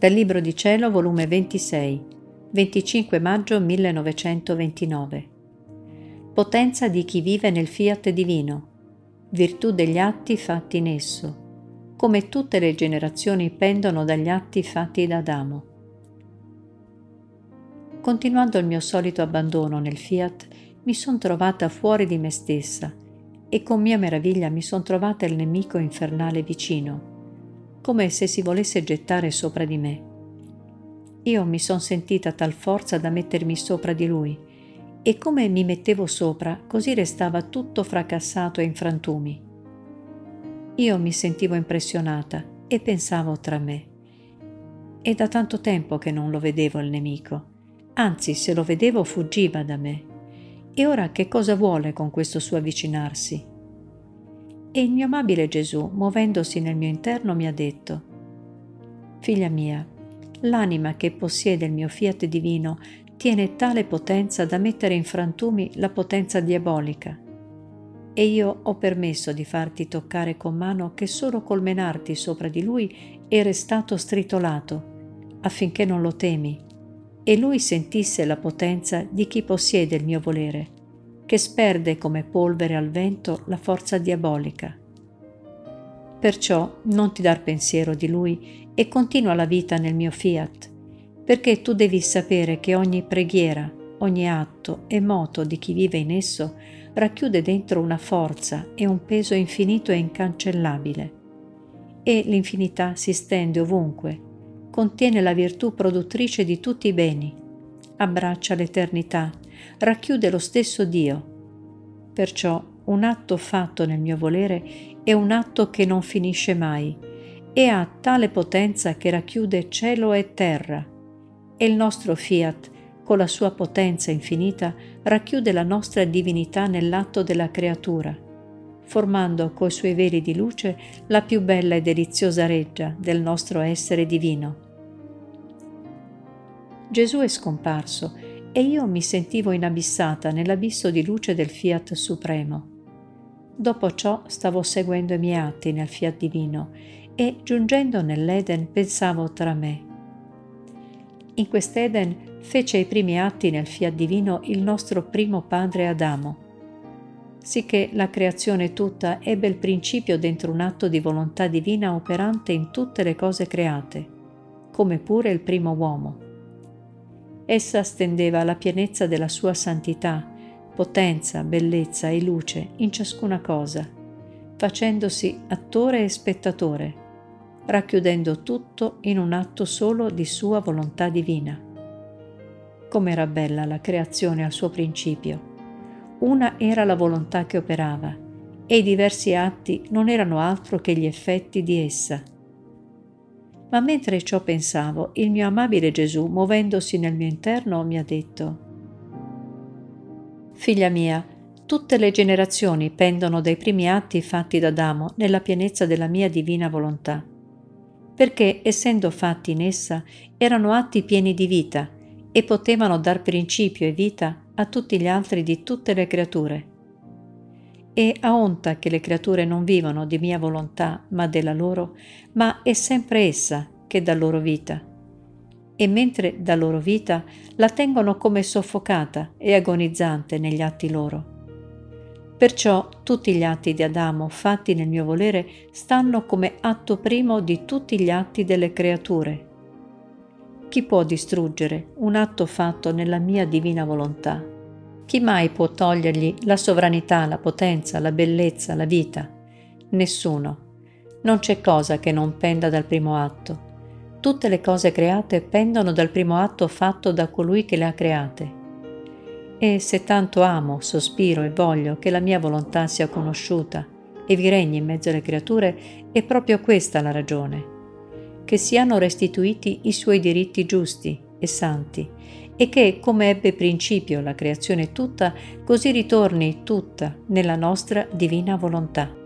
Dal Libro di Cielo, volume 26, 25 maggio 1929. Potenza di chi vive nel fiat divino, virtù degli atti fatti in esso, come tutte le generazioni pendono dagli atti fatti da Adamo. Continuando il mio solito abbandono nel fiat, mi sono trovata fuori di me stessa e con mia meraviglia mi sono trovata il nemico infernale vicino come se si volesse gettare sopra di me. Io mi son sentita tal forza da mettermi sopra di lui, e come mi mettevo sopra, così restava tutto fracassato e in frantumi. Io mi sentivo impressionata e pensavo tra me. È da tanto tempo che non lo vedevo il nemico, anzi se lo vedevo fuggiva da me. E ora che cosa vuole con questo suo avvicinarsi? E il mio amabile Gesù, muovendosi nel mio interno, mi ha detto, Figlia mia, l'anima che possiede il mio fiat divino tiene tale potenza da mettere in frantumi la potenza diabolica. E io ho permesso di farti toccare con mano che solo col menarti sopra di lui è restato stritolato, affinché non lo temi, e lui sentisse la potenza di chi possiede il mio volere che sperde come polvere al vento la forza diabolica. Perciò non ti dar pensiero di lui e continua la vita nel mio fiat, perché tu devi sapere che ogni preghiera, ogni atto e moto di chi vive in esso racchiude dentro una forza e un peso infinito e incancellabile. E l'infinità si stende ovunque, contiene la virtù produttrice di tutti i beni, abbraccia l'eternità, racchiude lo stesso Dio. Perciò un atto fatto nel mio volere è un atto che non finisce mai e ha tale potenza che racchiude cielo e terra. E il nostro fiat, con la sua potenza infinita, racchiude la nostra divinità nell'atto della creatura, formando coi suoi veli di luce la più bella e deliziosa reggia del nostro essere divino. Gesù è scomparso e io mi sentivo inabissata nell'abisso di luce del Fiat Supremo. Dopo ciò stavo seguendo i miei atti nel Fiat Divino e giungendo nell'Eden pensavo tra me. In quest'Eden fece i primi atti nel Fiat Divino il nostro primo padre Adamo, sicché la creazione tutta ebbe il principio dentro un atto di volontà divina operante in tutte le cose create, come pure il primo uomo essa stendeva la pienezza della sua santità, potenza, bellezza e luce in ciascuna cosa, facendosi attore e spettatore, racchiudendo tutto in un atto solo di sua volontà divina. Com'era bella la creazione al suo principio. Una era la volontà che operava, e i diversi atti non erano altro che gli effetti di essa ma mentre ciò pensavo, il mio amabile Gesù, muovendosi nel mio interno, mi ha detto, Figlia mia, tutte le generazioni pendono dai primi atti fatti da Adamo nella pienezza della mia divina volontà, perché essendo fatti in essa erano atti pieni di vita e potevano dar principio e vita a tutti gli altri di tutte le creature. E a onta che le creature non vivono di mia volontà, ma della loro, ma è sempre essa che dà loro vita. E mentre dà loro vita, la tengono come soffocata e agonizzante negli atti loro. Perciò tutti gli atti di Adamo fatti nel mio volere stanno come atto primo di tutti gli atti delle creature. Chi può distruggere un atto fatto nella mia divina volontà? Chi mai può togliergli la sovranità, la potenza, la bellezza, la vita? Nessuno. Non c'è cosa che non penda dal primo atto. Tutte le cose create pendono dal primo atto fatto da colui che le ha create. E se tanto amo, sospiro e voglio che la mia volontà sia conosciuta e vi regni in mezzo alle creature, è proprio questa la ragione. Che siano restituiti i suoi diritti giusti e santi e che, come ebbe principio la creazione tutta, così ritorni tutta nella nostra divina volontà.